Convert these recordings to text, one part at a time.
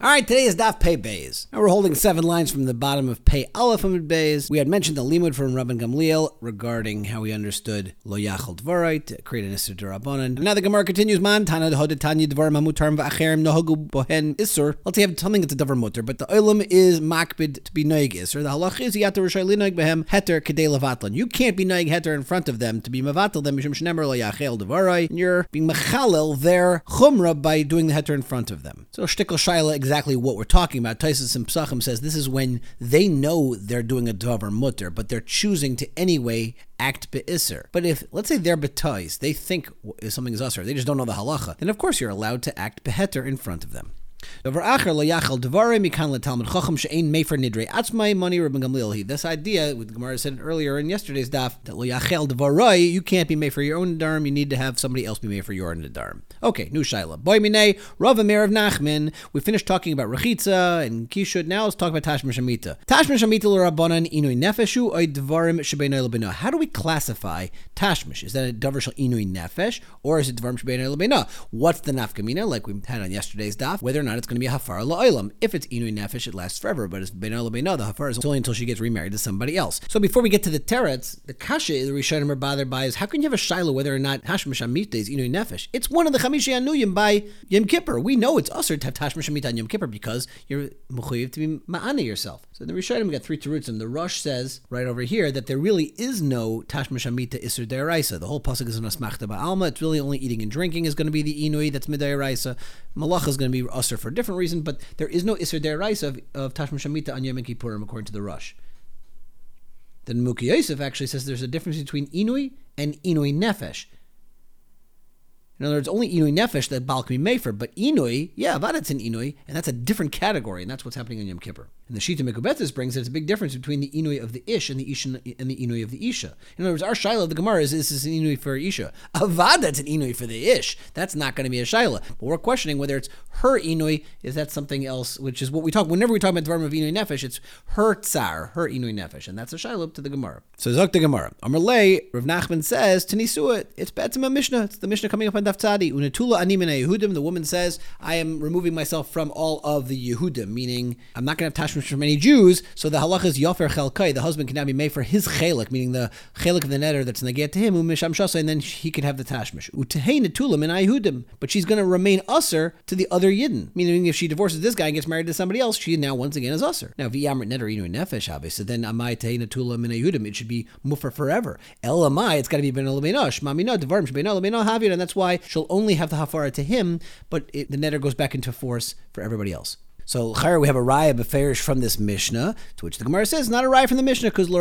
All right, today is Daf Pei Beis. Now we're holding seven lines from the bottom of Pei Aleph Amud Beis. We had mentioned the limud from Rabban Gamliel regarding how he understood Lo Yachal Dvarai to create an Isser Darabanan. And now the Gemara continues, Man Tana Hodetanya Dvar Mamutarm Va'acherim Nohagu Bohen Isser. Let's say you have something that's a Davar Mutter, but the Olam is Makbid to be Noig Isser. The halach is Yatar Rishai Linoig Behem Heter Kedei Levatlan. You can't be Noig Heter in front of them to be Mavatal them Mishum Shnemer Lo Yachel Dvarai. And you're being Mechalel their Chumrah by doing the Heter in front of them. So Shtickle Shaila exactly what we're talking about. Taisus and Psachim says this is when they know they're doing a davar mutter, but they're choosing to anyway act be'isser. But if, let's say they're betais, they think something is usher, they just don't know the halacha, then of course you're allowed to act beheter in front of them. This idea, with Gemara said earlier in yesterday's daf, that lo yachel devarai, you can't be made for your own darm, you need to have somebody else be made for your own darm. Okay, new shaila. Boy mine, Rav Amir of Nachman. We finished talking about Rechitza and Kishud. Now let's talk about Tashma Shamita. Tashma Shamita inui nefeshu oy dvarim shebeinu lebina. How do we classify Tashmish? Is that a davar inui nefesh or is it dvarim shebeinu lebina? What's the nafkamina? Like we had on yesterday's daf, whether or not it's going to be a hafar la'olam. If it's inui nefesh, it lasts forever. But it's beinu lebina, the hafar is only until she gets remarried to somebody else. So before we get to the teretz, the kasha the Rishonim are bothered by is how can you have a shiloh whether or not Tashma Shamita is inui nefesh? It's one of the Chamishi Anuyim by Yom Kippur. We know it's usher to have Tashma Shemitah on Yom Kippur because you're mechuyev to be ma'ana yourself. So the Rishonim got three teruts, and the Rosh says right over here that there really is no Tashma Shemitah Isser Deraisa. The whole pasuk is an Asmachta Ba'alma. It's really only eating and drinking is going to be the Inui that's Midiraisa. Malacha is going to be usher for a different reason, but there is no Isser Deraisa of, of Tashma on Yom Kippurim according to the Rush. Nimukei Yosef actually says there's a difference between Inui and Inui Nefesh. In other words, only Inui Nefesh that Baal can for, but Inui, yeah, it's an Inui, and that's a different category, and that's what's happening on Yom Kippur. And the Shita Mekubetis brings that it's a big difference between the Inui of the Ish and the Ish and the Inui of the Isha. In other words, our Shaila of the Gemara is this is an Inui for Isha. Avad, that's an Inui for the Ish. That's not going to be a Shaila. But we're questioning whether it's her Inui, is that something else, which is what we talk, whenever we talk about the of Inui Nefesh, it's her Tsar, her Inui Nefesh, and that's a Shaila to the Gemara. So Zok the Gemara. Amr Lei, Rav Nachman says, Tanisua, it's Betzim Mishnah. It's the Mishnah coming up on Daf Tzadi. Unatula Animine Yehudim. The woman says, I am removing myself from all of the Yehudim, meaning I'm not going to have tashmish from many Jews so the halacha is yofer chelkai. The husband cannot be made for his chelik, meaning the chelik of the netter that's negate to him, umisham shasa, and then he could have the tashmish. Utehei netulim in ayhudim, but she's going to remain usser to the other yidden, meaning if she divorces this guy and gets married to somebody else, she now once again is usser. Now v'yamrit netter inu nefesh habe, so then amai tehei netulim in ayhudim, it should be mufer forever. El amai, it's got to be ben elameinosh, mamina devarim shbein elameino havir, and that's why she'll only have the hafara to him, but it, the netter goes back into force for everybody else. So we have a raya beferish from this Mishnah, to which the Gemara says not a raya from the Mishnah because The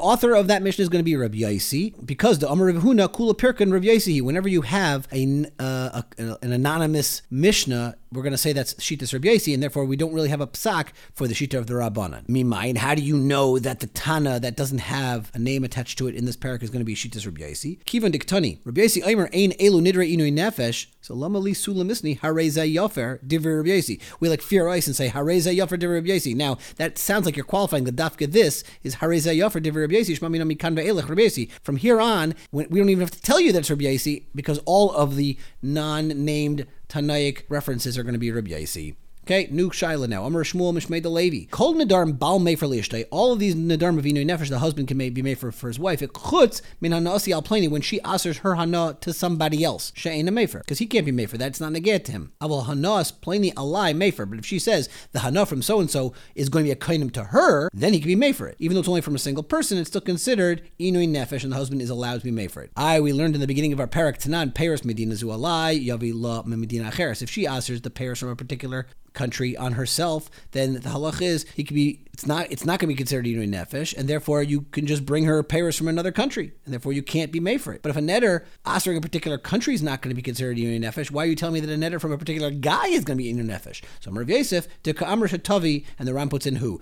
author of that Mishnah is going to be Rabbi Yaisi because the Amar Huna Kula Pirkan Rabbi Yaisi. Whenever you have a, uh, a, an anonymous Mishnah, we're going to say that's Shitas Rabbi and therefore we don't really have a psak for the Shita of the Rabbanan. Mimayin, how do you know that the Tana that doesn't have a name attached to it in this parak is going to be Shitas Rabbi Yaisi? Kivan Diktani. Rabbi Yaisi Aimer Ein Elu Nidre Inui Nefesh. So Lama Li Misni Hareza Yofer Divir Rabbi We like fear ice and say Hareza Yofer Divir Rabbi Now that sounds like you're qualifying. The dafka this is Hareza Yofer Divir Rabbi Yasi. Shmamina Mikan Ve'elech Rabbi From here on, we don't even have to tell you that it's Rabbi because all of the non-named Tanaic references are going to be Rabbi Yaisi. Okay, new Shaila now. Amr Shmuel Mishmei Levi. Kol Nadarm Bal Mefer Liishtay. All of these Nadarm of Inu Nefesh, the husband can be made for, for his wife. It chutz min hanasi al plani when she answers her hana to somebody else. She'ain a Mefer. Because he can't be made for that. It's not negate to him. Aval hanas plani alai Mefer. But if she says the hana from so and so is going to be a kainim to her, then he can be made for it. Even though it's only from a single person, it's still considered Inu Nefesh and the husband is allowed to be made for it. I, we learned in the beginning of our parak Tanan, Paris Medina Zu alai, Yavi La Medina Acheres. If she answers the Paris from a particular country on herself, then the halach is he could be it's not it's not going to be considered Yinui Nefesh, and therefore you can just bring her Paris from another country, and therefore you can't be made for it. But if a netter answering a particular country is not going to be considered Yinui Nefesh, why are you telling me that a netter from a particular guy is going to be Yinui Nefesh? So Rav Yosef, to Ka'amr Shatavi, and the Ram puts in who?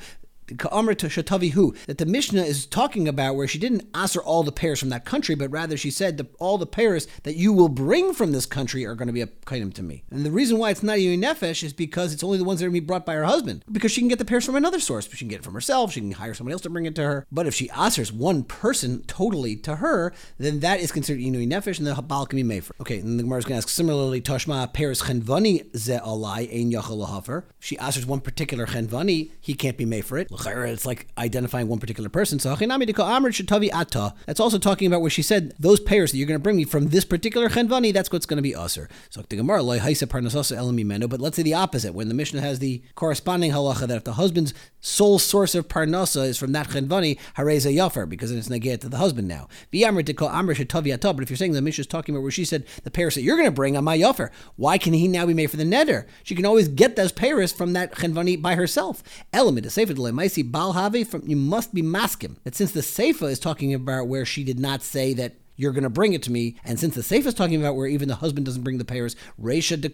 That the Mishnah is talking about where she didn't answer all the pairs from that country, but rather she said that all the pairs that you will bring from this country are going to be a kainim to me. And the reason why it's not a nefesh is because it's only the ones that are going to be brought by her husband. Because she can get the pairs from another source. She can get it from herself. She can hire somebody else to bring it to her. But if she answers one person totally to her, then that is considered inui nefesh, and the Baal can be made for. Okay, and the Gemara is going to ask similarly, Toshma pairs chenvani ze alai ein yachal She answers one particular chenvani, he can't be made for it. It's like identifying one particular person. So that's also talking about where she said those pairs that you're going to bring me from this particular chenvani, that's what's going to be usher. So but let's say the opposite, when the Mishnah has the corresponding halacha that if the husband's sole source of parnasa is from that chenvani, hareza yafer, because it's negate to the husband now. But if you're saying the Mishnah is talking about where she said the pairs that you're going to bring on my yafer, why can he now be made for the neder? She can always get those pairs from that chenvani by herself. Element, a sefer maisi bal from you must be maskim. That since the seifa is talking about where she did not say that you're going to bring it to me. And since the Seif is talking about where even the husband doesn't bring the payers, Reisha de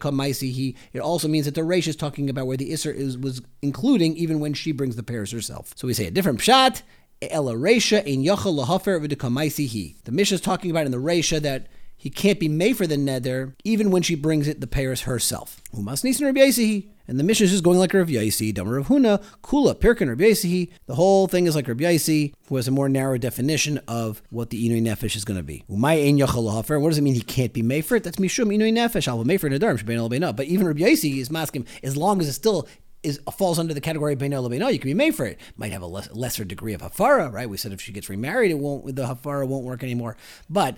he, it also means that the Reisha is talking about where the Isser is was including even when she brings the payers herself. So we say a different pshat. The Mishnah is talking about in the Reisha that he can't be made for the nether even when she brings it the Paris herself. Umas Nisan Rabbi and the mission is just going like Yaisi, Damar Rav Huna, Kula, Pirkin, Yaisi. The whole thing is like Yaisi, who has a more narrow definition of what the Inui Nefesh is going to be. Umay Ein What does it mean he can't be made for it? That's Mishum Inui Nefesh. I'll be made for Nadarm, Shabbein Al But even Yaisi is masking as long as it still is falls under the category of Beino Lebeino, you can be made for it. Might have a less, lesser degree of hafara, right? We said if she gets remarried, it won't the hafara won't work anymore. But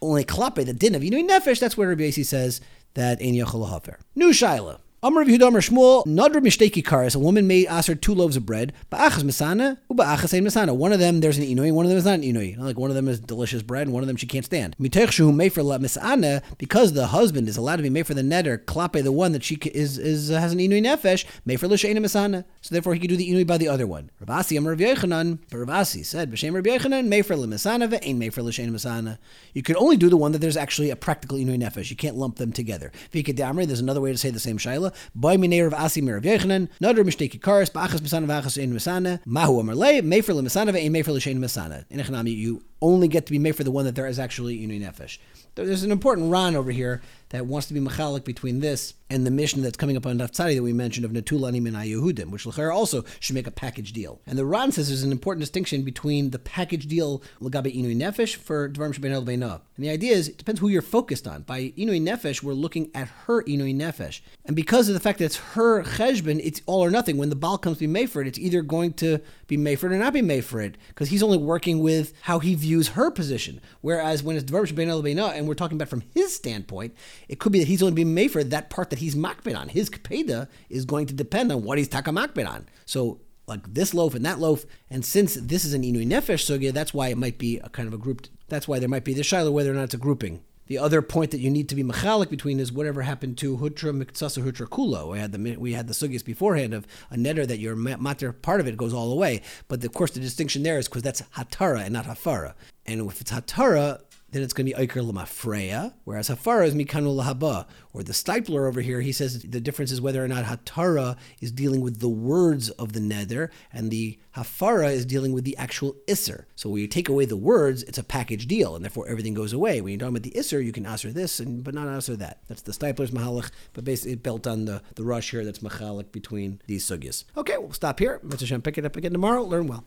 only klape, the din of Inui Nefesh, that's where Rabbi Yaisi says that Ein Yachal Hafer. New Shaila. Amr of Yehuda Shmuel, Nadra Mishteki Karis, a woman may ask her two loaves of bread, Ba'achas Masana, Uba'achas Ein Masana. One of them there's an Inui, one of them is not an Inui. Like one of them is delicious bread, and one of them she can't stand. Mitech Shu made for Masana, because the husband is allowed to be made for the neder, Klape, the one that she is, is uh, has an Inui Nefesh, made for Lishaina Masana. So therefore he could do the Inui by the other one. Ravasi Amr of Yechanan, but Ravasi said, B'Shem Rabbi Yechanan, made for Masana, Ve'ain made for Lishaina Masana. You can only do the one that there's actually a practical Inui Nefesh. You can't lump them together. Vika Damri, there's another way to say the same Shaila. By Minei of Asi Mirav Yechanan, Nadr Mishteki Karis, Ba'achas Masana Ein Masana, Mahu Amarle, Mefer Masana Ve'ein Mefer L'Shein Masana. In Echanami, you only get to be made for the one that there is actually Inui Nefesh. There's an important Ran over here that wants to be machalik between this and the mission that's coming up on Daftzadi that we mentioned of Natulani Min Yehudim, which Lachar also should make a package deal. And the Ran says there's an important distinction between the package deal Lagabe Inui Nefesh for Dvarim Shabbein El And the idea is, it depends who you're focused on. By Inui Nefesh, we're looking at her Inui Nefesh. And because of the fact that it's her cheshbon, it's all or nothing. When the Baal comes to be made for it, it's either going to be made for it or not be made for it, because he's only working with how he views her position. Whereas when it's Shabbein El and we're talking about from his standpoint, it could be that he's only being made for that part that he's makbid on. His kapeda is going to depend on what he's taka makbid on. So like this loaf and that loaf. And since this is an inui nefesh sugya, that's why it might be a kind of a grouped. That's why there might be the shiloh whether or not it's a grouping. The other point that you need to be mechalik between is whatever happened to hutra miktsasa hutra kulo. We had the we had the sugyas beforehand of a netter that your matter part of it goes all the way. But of course the distinction there is because that's hatara and not hafara. And if it's hatara, then it's going to be Iker Lamafreya, whereas Hafara is Mikanu Lahaba. Or the Steipler over here, he says the difference is whether or not Hatara is dealing with the words of the Nether, and the Hafara is dealing with the actual Isser. So when you take away the words, it's a package deal, and therefore everything goes away. When you're talking about the Isser, you can answer this, and but not answer that. That's the Steipler's Mahalik, but basically it built on the, the rush here that's Mahalik between these sugyas. Okay, we'll stop here. Mitzvah pick it up again tomorrow. Learn well.